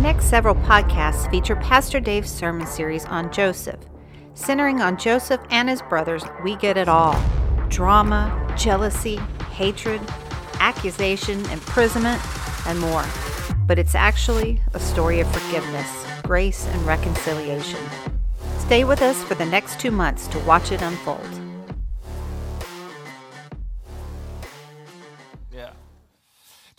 next several podcasts feature Pastor Dave's sermon series on Joseph. Centering on Joseph and his brothers, we get it all drama, jealousy, hatred, accusation, imprisonment, and more. But it's actually a story of forgiveness, grace, and reconciliation. Stay with us for the next two months to watch it unfold.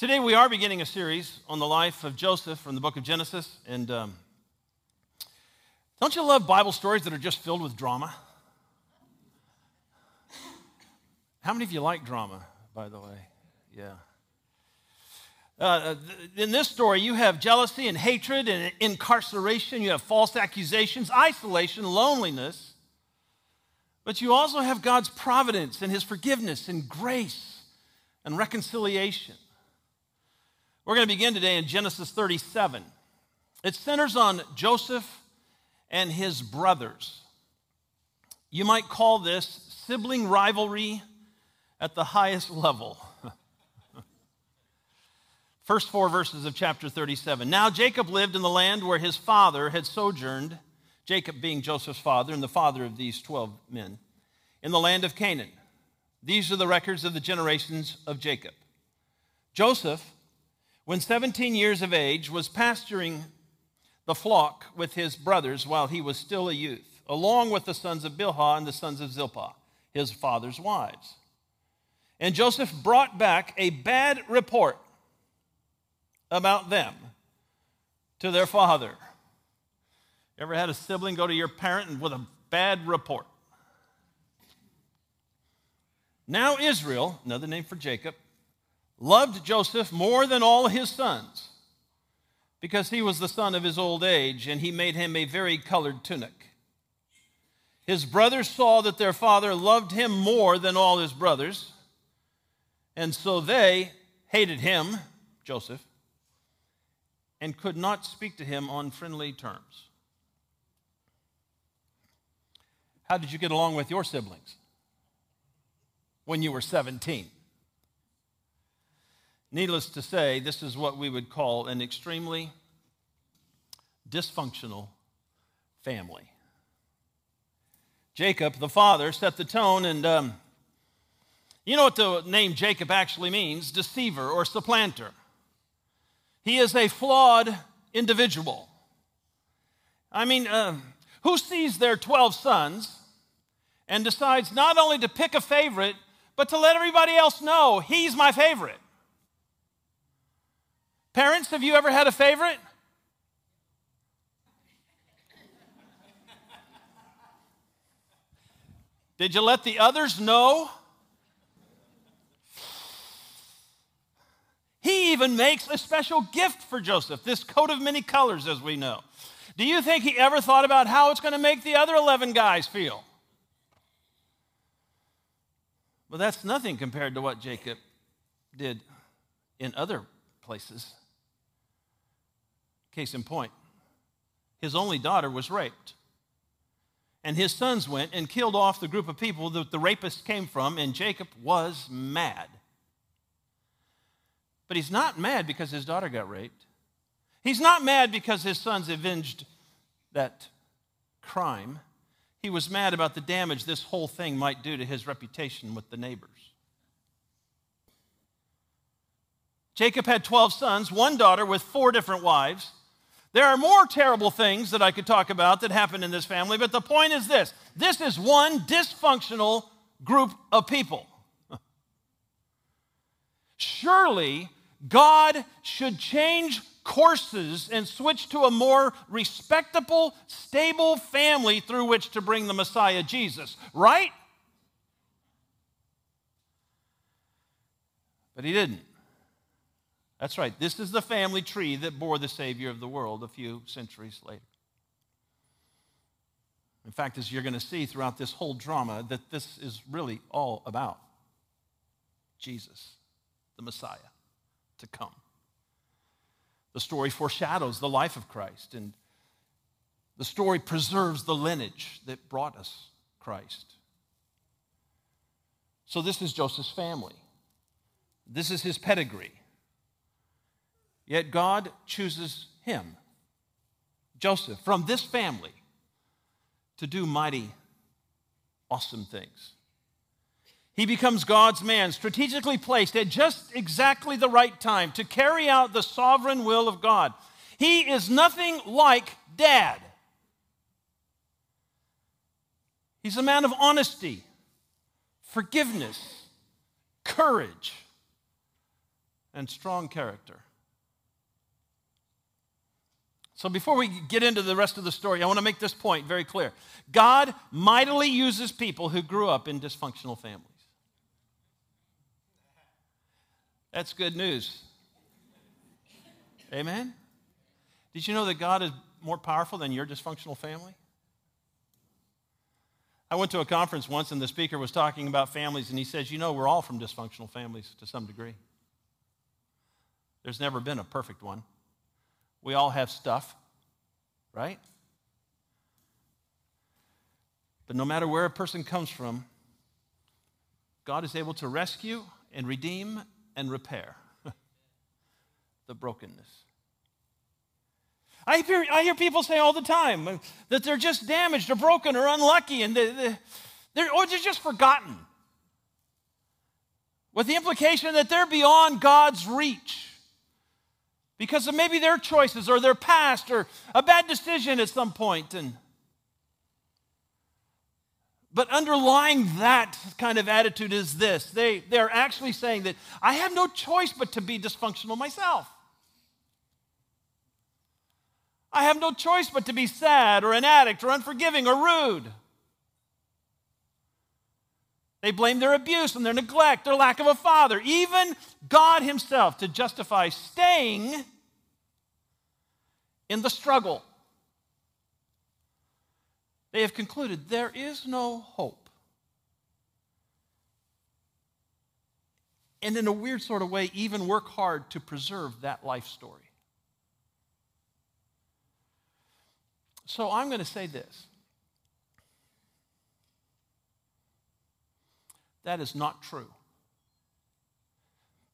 Today we are beginning a series on the life of Joseph from the book of Genesis. And um, don't you love Bible stories that are just filled with drama? How many of you like drama, by the way? Yeah. Uh, in this story, you have jealousy and hatred and incarceration. You have false accusations, isolation, loneliness. But you also have God's providence and His forgiveness and grace and reconciliation. We're going to begin today in Genesis 37. It centers on Joseph and his brothers. You might call this sibling rivalry at the highest level. First four verses of chapter 37. Now Jacob lived in the land where his father had sojourned, Jacob being Joseph's father and the father of these 12 men, in the land of Canaan. These are the records of the generations of Jacob. Joseph, when 17 years of age, was pasturing the flock with his brothers while he was still a youth, along with the sons of Bilhah and the sons of Zilpah, his father's wives. And Joseph brought back a bad report about them to their father. Ever had a sibling go to your parent with a bad report? Now, Israel, another name for Jacob, loved Joseph more than all his sons because he was the son of his old age, and he made him a varicolored tunic. His brothers saw that their father loved him more than all his brothers, and so they hated him, Joseph, and could not speak to him on friendly terms. How did you get along with your siblings when you were 17? Needless to say, this is what we would call an extremely dysfunctional family. Jacob, the father, set the tone, and um, you know what the name Jacob actually means deceiver or supplanter. He is a flawed individual. I mean, uh, who sees their 12 sons and decides not only to pick a favorite, but to let everybody else know he's my favorite? Parents, have you ever had a favorite? Did you let the others know He even makes a special gift for Joseph, this coat of many colors, as we know. Do you think he ever thought about how it's going to make the other 11 guys feel? Well, that's nothing compared to what Jacob did in other places. Case in point, his only daughter was raped. And his sons went and killed off the group of people that the rapist came from, and Jacob was mad. But he's not mad because his daughter got raped. He's not mad because his sons avenged that crime. He was mad about the damage this whole thing might do to his reputation with the neighbors. Jacob had 12 sons, one daughter with four different wives. There are more terrible things that I could talk about that happened in this family, but the point is this this is one dysfunctional group of people. Surely God should change courses and switch to a more respectable, stable family through which to bring the Messiah Jesus, right? But he didn't. That's right. This is the family tree that bore the Savior of the world a few centuries later. In fact, as you're going to see throughout this whole drama, that this is really all about Jesus, the Messiah to come. The story foreshadows the life of Christ, and the story preserves the lineage that brought us Christ. So, this is Joseph's family. This is his pedigree. Yet God chooses him Joseph from this family to do mighty, awesome things. He becomes God's man, strategically placed at just exactly the right time to carry out the sovereign will of God. He is nothing like dad. He's a man of honesty, forgiveness, courage, and strong character. So, before we get into the rest of the story, I want to make this point very clear. God mightily uses people who grew up in dysfunctional families. That's good news. Amen? Did you know that God is more powerful than your dysfunctional family? I went to a conference once and the speaker was talking about families, and he says, You know, we're all from dysfunctional families to some degree. There's never been a perfect one. We all have stuff, right? But no matter where a person comes from, God is able to rescue and redeem and repair the brokenness. I hear, I hear people say all the time that they're just damaged or broken or unlucky and they, they, they're, or they're just forgotten. With the implication that they're beyond God's reach because of maybe their choices or their past or a bad decision at some point. And but underlying that kind of attitude is this they, they're actually saying that I have no choice but to be dysfunctional myself. I have no choice but to be sad or an addict or unforgiving or rude. They blame their abuse and their neglect, their lack of a father, even God Himself to justify staying in the struggle. They have concluded there is no hope. And in a weird sort of way, even work hard to preserve that life story. So I'm going to say this that is not true.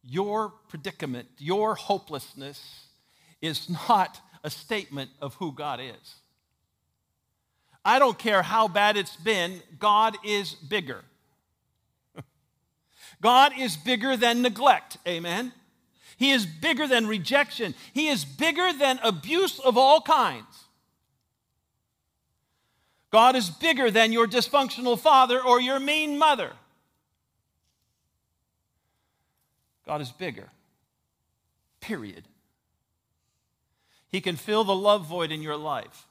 Your predicament, your hopelessness is not a statement of who God is. I don't care how bad it's been, God is bigger. God is bigger than neglect, amen? He is bigger than rejection. He is bigger than abuse of all kinds. God is bigger than your dysfunctional father or your mean mother. God is bigger, period. He can fill the love void in your life.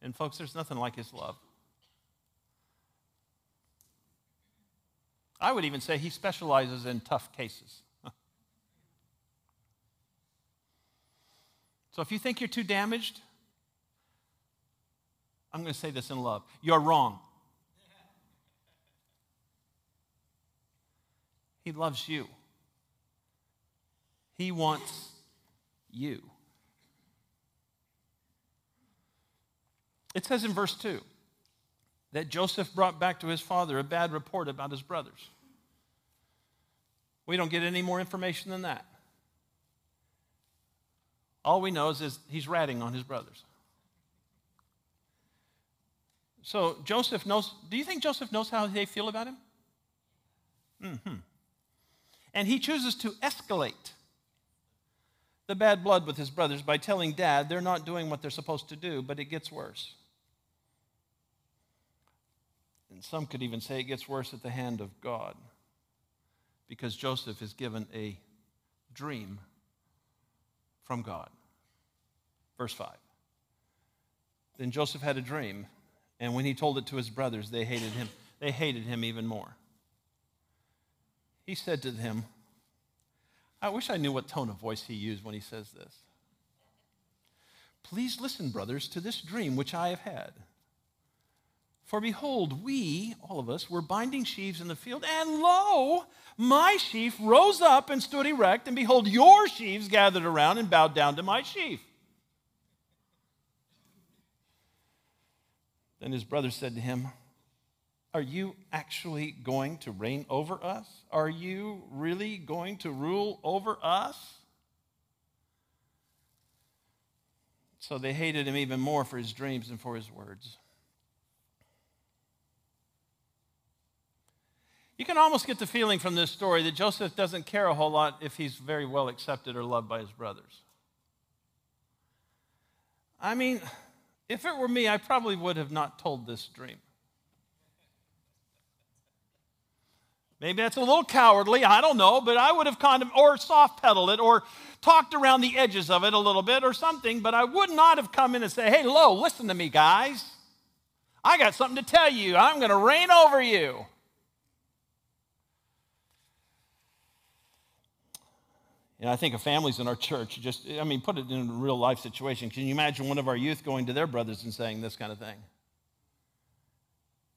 And, folks, there's nothing like his love. I would even say he specializes in tough cases. so if you think you're too damaged, I'm going to say this in love. You're wrong. He loves you. He wants you. It says in verse 2 that Joseph brought back to his father a bad report about his brothers. We don't get any more information than that. All we know is, is he's ratting on his brothers. So Joseph knows, do you think Joseph knows how they feel about him? Mm-hmm. And he chooses to escalate the bad blood with his brothers by telling dad they're not doing what they're supposed to do, but it gets worse. And some could even say it gets worse at the hand of God because Joseph is given a dream from God. Verse 5. Then Joseph had a dream, and when he told it to his brothers, they hated him. They hated him even more. He said to them, I wish I knew what tone of voice he used when he says this. Please listen, brothers, to this dream which I have had. For behold, we, all of us, were binding sheaves in the field, and lo, my sheaf rose up and stood erect, and behold, your sheaves gathered around and bowed down to my sheaf. Then his brother said to him, Are you actually going to reign over us? Are you really going to rule over us? So they hated him even more for his dreams and for his words. You can almost get the feeling from this story that Joseph doesn't care a whole lot if he's very well accepted or loved by his brothers. I mean, if it were me, I probably would have not told this dream. Maybe that's a little cowardly, I don't know, but I would have kind of, or soft pedaled it, or talked around the edges of it a little bit, or something, but I would not have come in and say, hey, Lo, listen to me, guys. I got something to tell you. I'm going to reign over you. And I think of families in our church, just, I mean, put it in a real life situation. Can you imagine one of our youth going to their brothers and saying this kind of thing?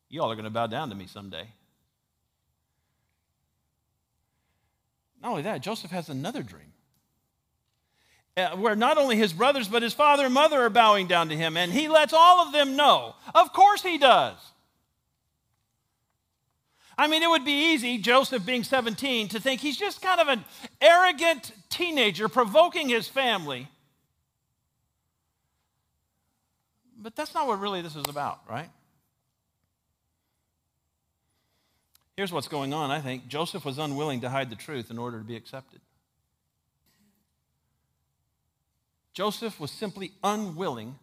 You all are going to bow down to me someday. Not only that, Joseph has another dream uh, where not only his brothers, but his father and mother are bowing down to him, and he lets all of them know. Of course he does. I mean, it would be easy, Joseph being 17, to think he's just kind of an arrogant teenager provoking his family. But that's not what really this is about, right? Here's what's going on, I think. Joseph was unwilling to hide the truth in order to be accepted. Joseph was simply unwilling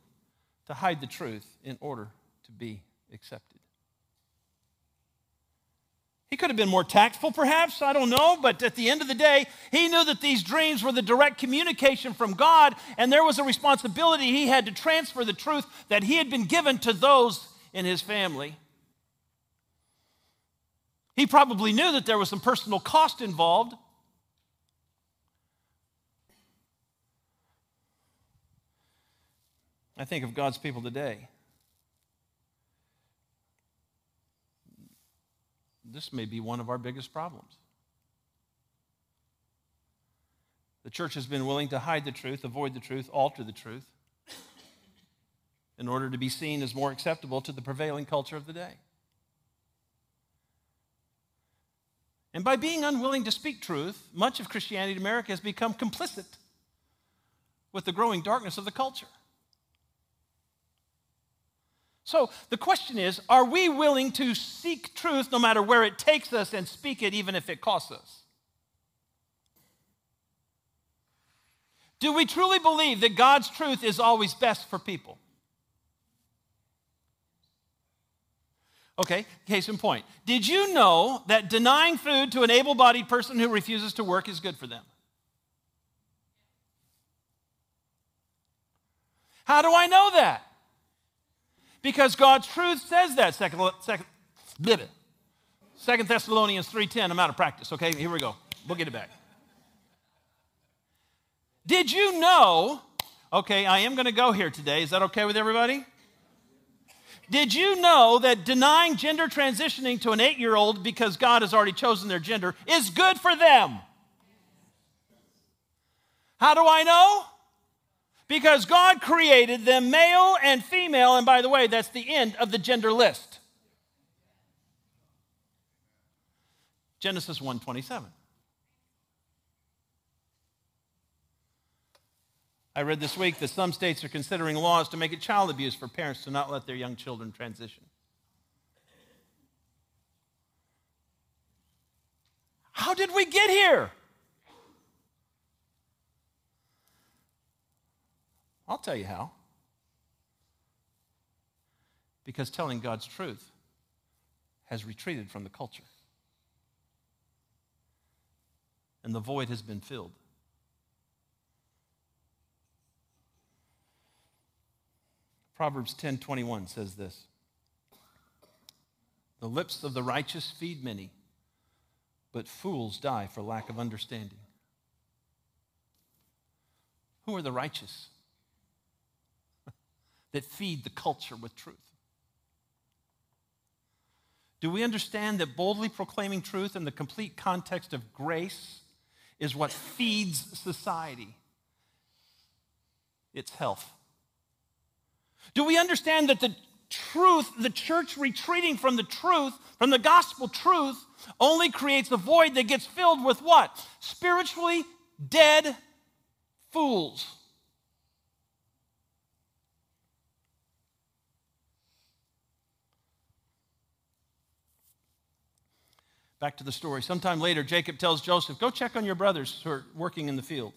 to hide the truth in order to be accepted. He could have been more tactful, perhaps, I don't know, but at the end of the day, he knew that these dreams were the direct communication from God, and there was a responsibility he had to transfer the truth that he had been given to those in his family. He probably knew that there was some personal cost involved. I think of God's people today. This may be one of our biggest problems. The church has been willing to hide the truth, avoid the truth, alter the truth in order to be seen as more acceptable to the prevailing culture of the day. And by being unwilling to speak truth, much of Christianity in America has become complicit with the growing darkness of the culture. So the question is are we willing to seek truth no matter where it takes us and speak it even if it costs us? Do we truly believe that God's truth is always best for people? Okay, case in point. Did you know that denying food to an able bodied person who refuses to work is good for them? How do I know that? Because God's truth says that. Second, second, Second Thessalonians 3.10. I'm out of practice. Okay, here we go. We'll get it back. Did you know? Okay, I am going to go here today. Is that okay with everybody? Did you know that denying gender transitioning to an eight year old because God has already chosen their gender is good for them? How do I know? Because God created them male and female, and by the way, that's the end of the gender list. Genesis 1:27. I read this week that some states are considering laws to make it child abuse for parents to not let their young children transition. How did we get here? I'll tell you how. Because telling God's truth has retreated from the culture, and the void has been filled. Proverbs 10:21 says this. The lips of the righteous feed many, but fools die for lack of understanding. Who are the righteous that feed the culture with truth? Do we understand that boldly proclaiming truth in the complete context of grace is what feeds society? Its health. Do we understand that the truth, the church retreating from the truth, from the gospel truth, only creates a void that gets filled with what? Spiritually dead fools. Back to the story. Sometime later, Jacob tells Joseph, Go check on your brothers who are working in the field.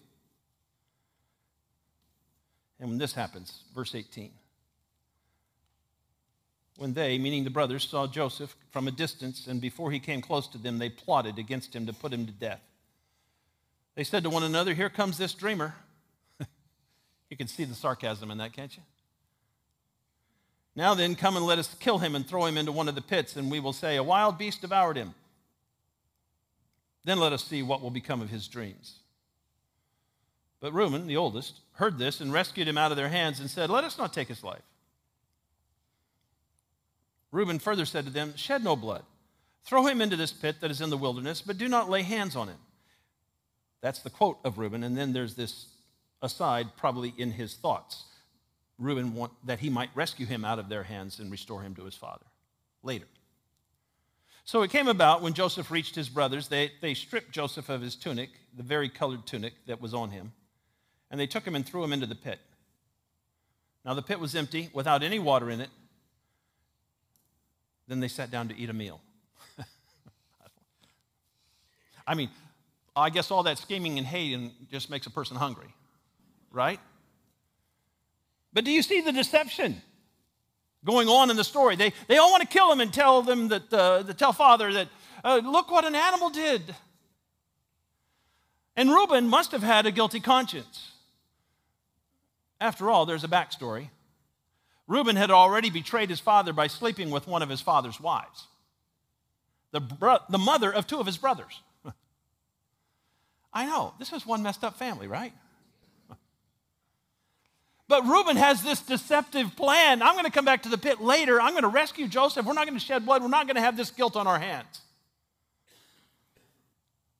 And when this happens, verse 18. When they, meaning the brothers, saw Joseph from a distance, and before he came close to them, they plotted against him to put him to death. They said to one another, Here comes this dreamer. you can see the sarcasm in that, can't you? Now then, come and let us kill him and throw him into one of the pits, and we will say, A wild beast devoured him. Then let us see what will become of his dreams. But Reuben, the oldest, heard this and rescued him out of their hands and said, Let us not take his life. Reuben further said to them, Shed no blood. Throw him into this pit that is in the wilderness, but do not lay hands on him. That's the quote of Reuben. And then there's this aside, probably in his thoughts. Reuben want that he might rescue him out of their hands and restore him to his father later. So it came about when Joseph reached his brothers, they, they stripped Joseph of his tunic, the varicolored tunic that was on him, and they took him and threw him into the pit. Now the pit was empty, without any water in it. Then they sat down to eat a meal. I mean, I guess all that scheming and hating just makes a person hungry, right? But do you see the deception? going on in the story. They, they all want to kill him and tell them that, uh, tell father that, uh, look what an animal did. And Reuben must have had a guilty conscience. After all, there's a backstory. Reuben had already betrayed his father by sleeping with one of his father's wives, the, bro- the mother of two of his brothers. I know, this is one messed up family, right? But Reuben has this deceptive plan. I'm going to come back to the pit later. I'm going to rescue Joseph. We're not going to shed blood. We're not going to have this guilt on our hands.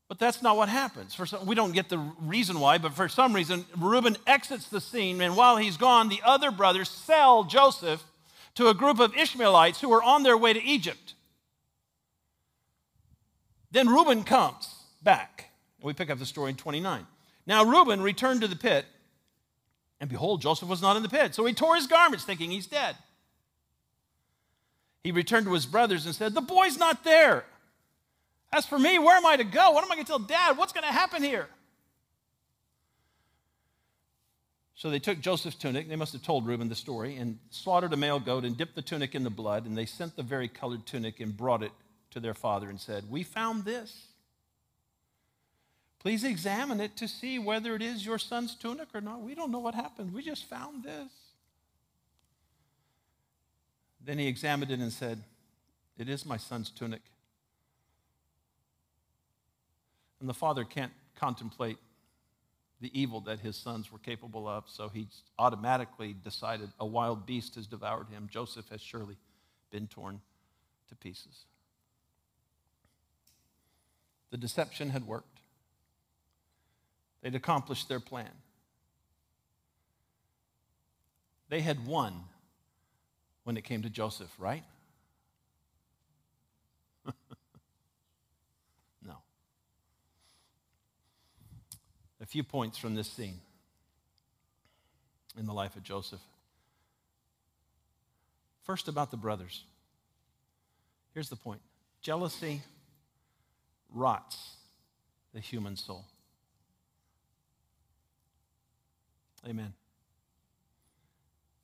But that's not what happens. For some, we don't get the reason why, but for some reason, Reuben exits the scene, and while he's gone, the other brothers sell Joseph to a group of Ishmaelites who are on their way to Egypt. Then Reuben comes back. We pick up the story in 29. Now, Reuben returned to the pit and behold, Joseph was not in the pit. So he tore his garments, thinking he's dead. He returned to his brothers and said, The boy's not there. As for me, where am I to go? What am I going to tell dad? What's going to happen here? So they took Joseph's tunic, they must have told Reuben the story, and slaughtered a male goat and dipped the tunic in the blood, and they sent the varicolored tunic and brought it to their father and said, We found this. Please examine it to see whether it is your son's tunic or not. We don't know what happened. We just found this. Then he examined it and said, It is my son's tunic. And the father can't contemplate the evil that his sons were capable of, so he automatically decided a wild beast has devoured him. Joseph has surely been torn to pieces. The deception had worked. They'd accomplished their plan. They had won when it came to Joseph, right? no. A few points from this scene in the life of Joseph. First, about the brothers. Here's the point jealousy rots the human soul. Amen.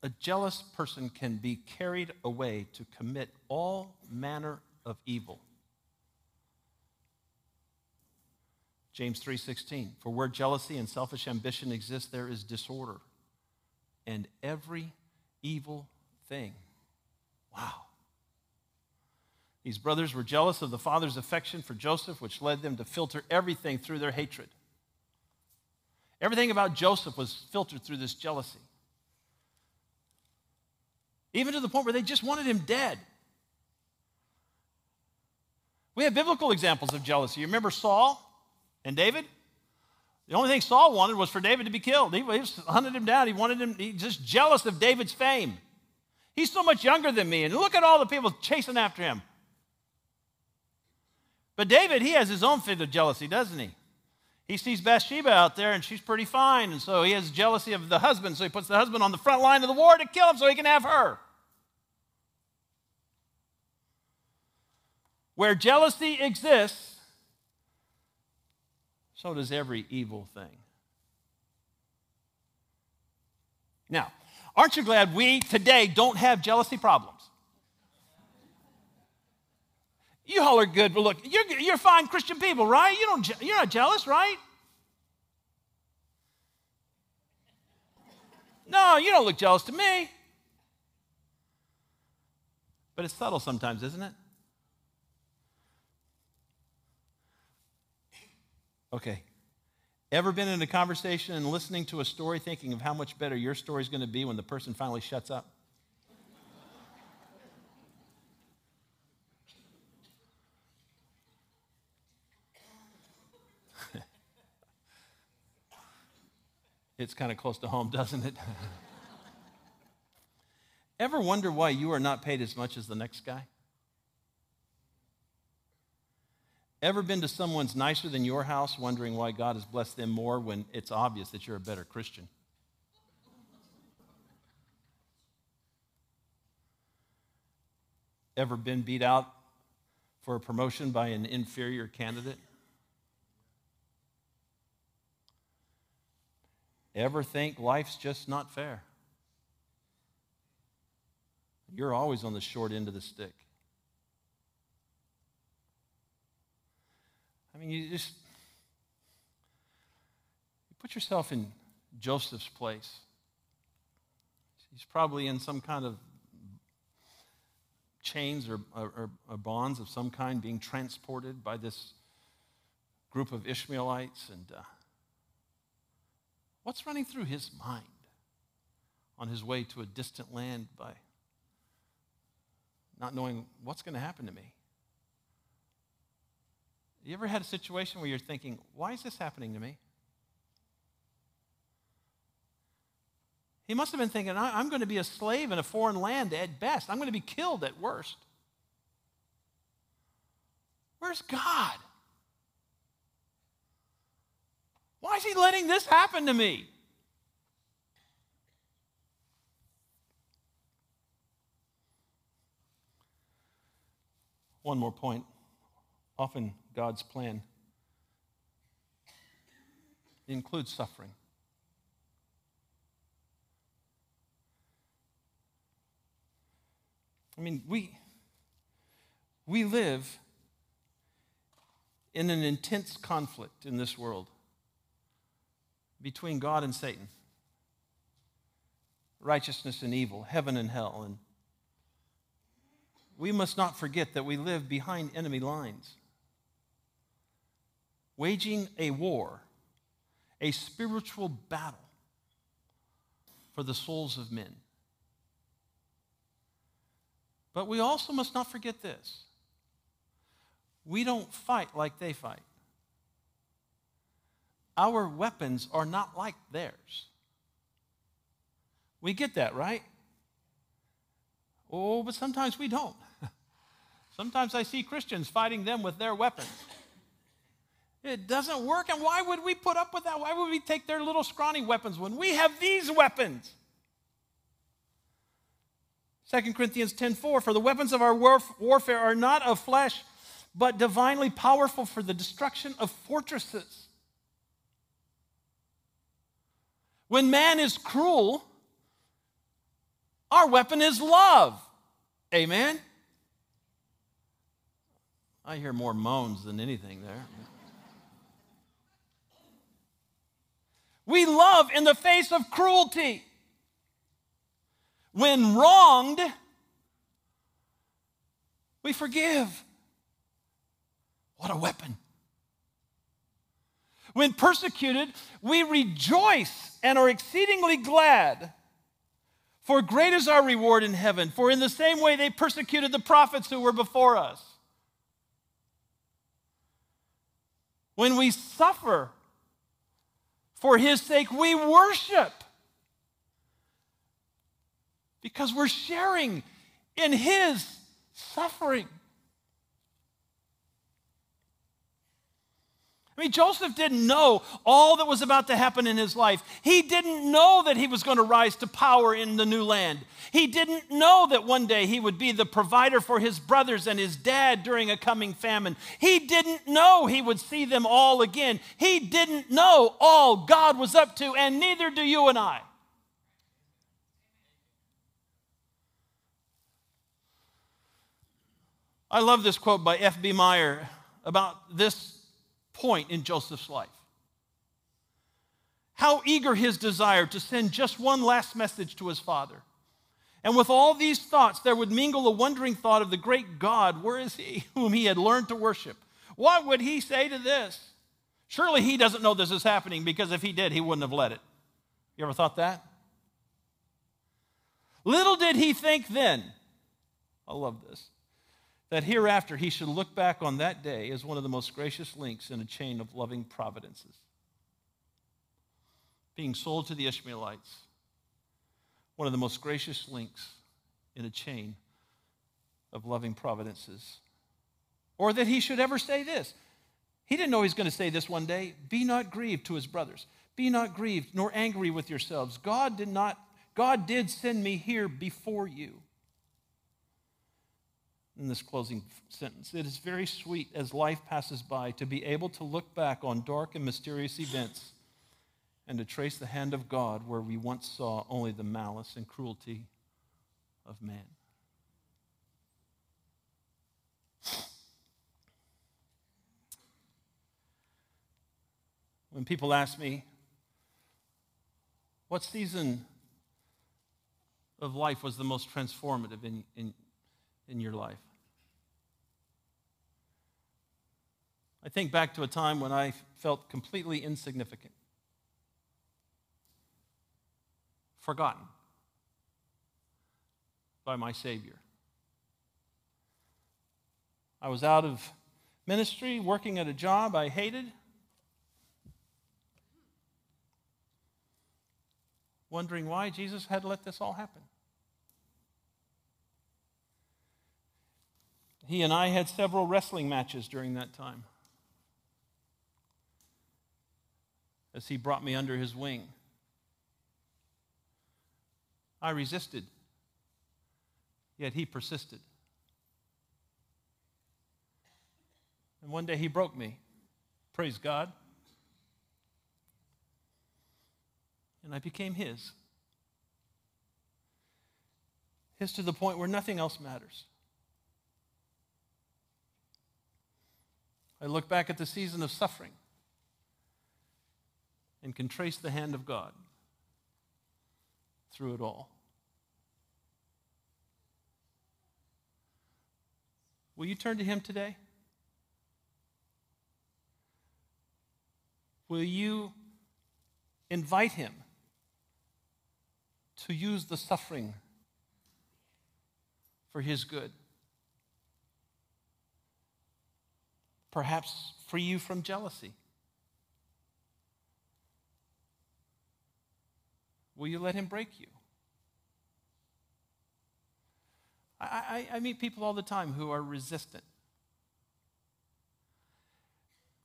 A jealous person can be carried away to commit all manner of evil. James 3:16 For where jealousy and selfish ambition exist there is disorder and every evil thing. Wow. These brothers were jealous of the father's affection for Joseph which led them to filter everything through their hatred. Everything about Joseph was filtered through this jealousy. Even to the point where they just wanted him dead. We have biblical examples of jealousy. You remember Saul and David? The only thing Saul wanted was for David to be killed. He, he hunted him down. He wanted him, he's just jealous of David's fame. He's so much younger than me, and look at all the people chasing after him. But David, he has his own fit of jealousy, doesn't he? he sees Bathsheba out there and she's pretty fine. And so he has jealousy of the husband. So he puts the husband on the front line of the war to kill him so he can have her. Where jealousy exists, so does every evil thing. Now, aren't you glad we today don't have jealousy problems? You all are good, but look, you're, you're fine Christian people, right? You don't, you're not jealous, right? No, you don't look jealous to me. But it's subtle sometimes, isn't it? Okay. Ever been in a conversation and listening to a story thinking of how much better your story is going to be when the person finally shuts up? it's kind of close to home, doesn't it? Ever wonder why you are not paid as much as the next guy? Ever been to someone's nicer than your house wondering why God has blessed them more when it's obvious that you're a better Christian? Ever been beat out for a promotion by an inferior candidate? Ever think life's just not fair? You're always on the short end of the stick. Mean, you just you put yourself in Joseph's place. He's probably in some kind of chains or, or, or, bonds of some kind being transported by this group of Ishmaelites. And uh, what's running through his mind on his way to a distant land by not knowing what's going to happen to me? You ever had a situation where you're thinking, why is this happening to me? He must have been thinking, I'm going to be a slave in a foreign land at best. I'm going to be killed at worst. Where's God? Why is he letting this happen to me? One more point. Often God's plan includes suffering. I mean, we, we live in an intense conflict in this world between God and Satan, righteousness and evil, heaven and hell. And we must not forget that we live behind enemy lines waging a war, a spiritual battle for the souls of men. But we also must not forget this we don't fight like they fight. Our weapons are not like theirs. We get that, right? Oh, but sometimes we don't. Sometimes I see Christians fighting them with their weapons. It doesn't work. And why would we put up with that? Why would we take their little scrawny weapons when we have these weapons? 2 Corinthians 10:4 For the weapons of our warf- warfare are not of flesh, but divinely powerful for the destruction of fortresses. When man is cruel, our weapon is love. Amen. I hear more moans than anything there. We love in the face of cruelty. When wronged, we forgive. What a weapon. When persecuted, we rejoice and are exceedingly glad. For great is our reward in heaven. For in the same way they persecuted the prophets who were before us. When we suffer, for his sake, we worship. Because we're sharing in his suffering. Mean, Joseph didn't know all that was about to happen in his life. He didn't know that he was going to rise to power in the new land. He didn't know that one day he would be the provider for his brothers and his dad during a coming famine. He didn't know he would see them all again. He didn't know all God was up to, and neither do you and I. I love this quote by F.B. Meyer about this point in Joseph's life. How eager his desire to send just one last message to his father. And with all these thoughts, there would mingle a wondering thought of the great God, where is he, whom he had learned to worship? What would he say to this? Surely he doesn't know this is happening because if he did, he wouldn't have let it. You ever thought that? Little did he think then, I love this, that hereafter he should look back on that day as one of the most gracious links in a chain of loving providences. Being sold to the Ishmaelites, one of the most gracious links in a chain of loving providences. Or that he should ever say this. He didn't know he was going to say this one day. Be not grieved to his brothers. Be not grieved nor angry with yourselves. God did not God did send me here before you in this closing sentence. It is very sweet as life passes by to be able to look back on dark and mysterious events and to trace the hand of God where we once saw only the malice and cruelty of man. When people ask me, what season of life was the most transformative in, in, in your life? I think back to a time when I felt completely insignificant, forgotten by my Savior. I was out of ministry, working at a job I hated, wondering why Jesus had let this all happen. He and I had several wrestling matches during that time as he brought me under his wing. I resisted, yet he persisted. And one day he broke me. Praise God. And I became his. His to the point where nothing else matters. I look back at the season of suffering and can trace the hand of God through it all. Will you turn to Him today? Will you invite Him to use the suffering for His good? Perhaps free you from jealousy? Will you let him break you? I, I, I, meet people all the time who are resistant.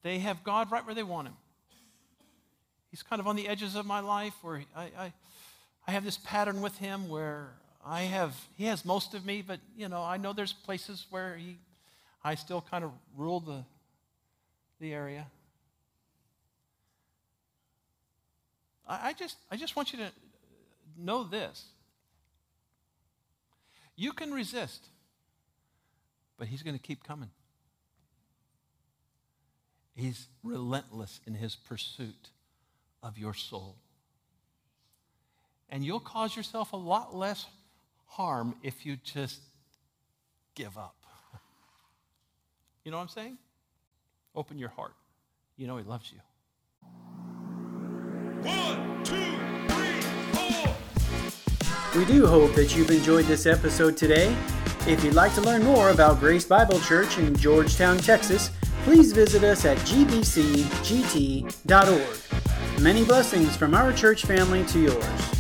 They have God right where they want him. He's kind of on the edges of my life where I, I, I have this pattern with him where I have, he has most of me, but, you know, I know there's places where he, I still kind of rule the, the area. I, I just, I just want you to know this. You can resist, but he's going to keep coming. He's relentless in his pursuit of your soul. And you'll cause yourself a lot less harm if you just give up. You know what I'm saying? Open your heart. You know He loves you. One, two, three, four. We do hope that you've enjoyed this episode today. If you'd like to learn more about Grace Bible Church in Georgetown, Texas, please visit us at gbcgt.org. Many blessings from our church family to yours.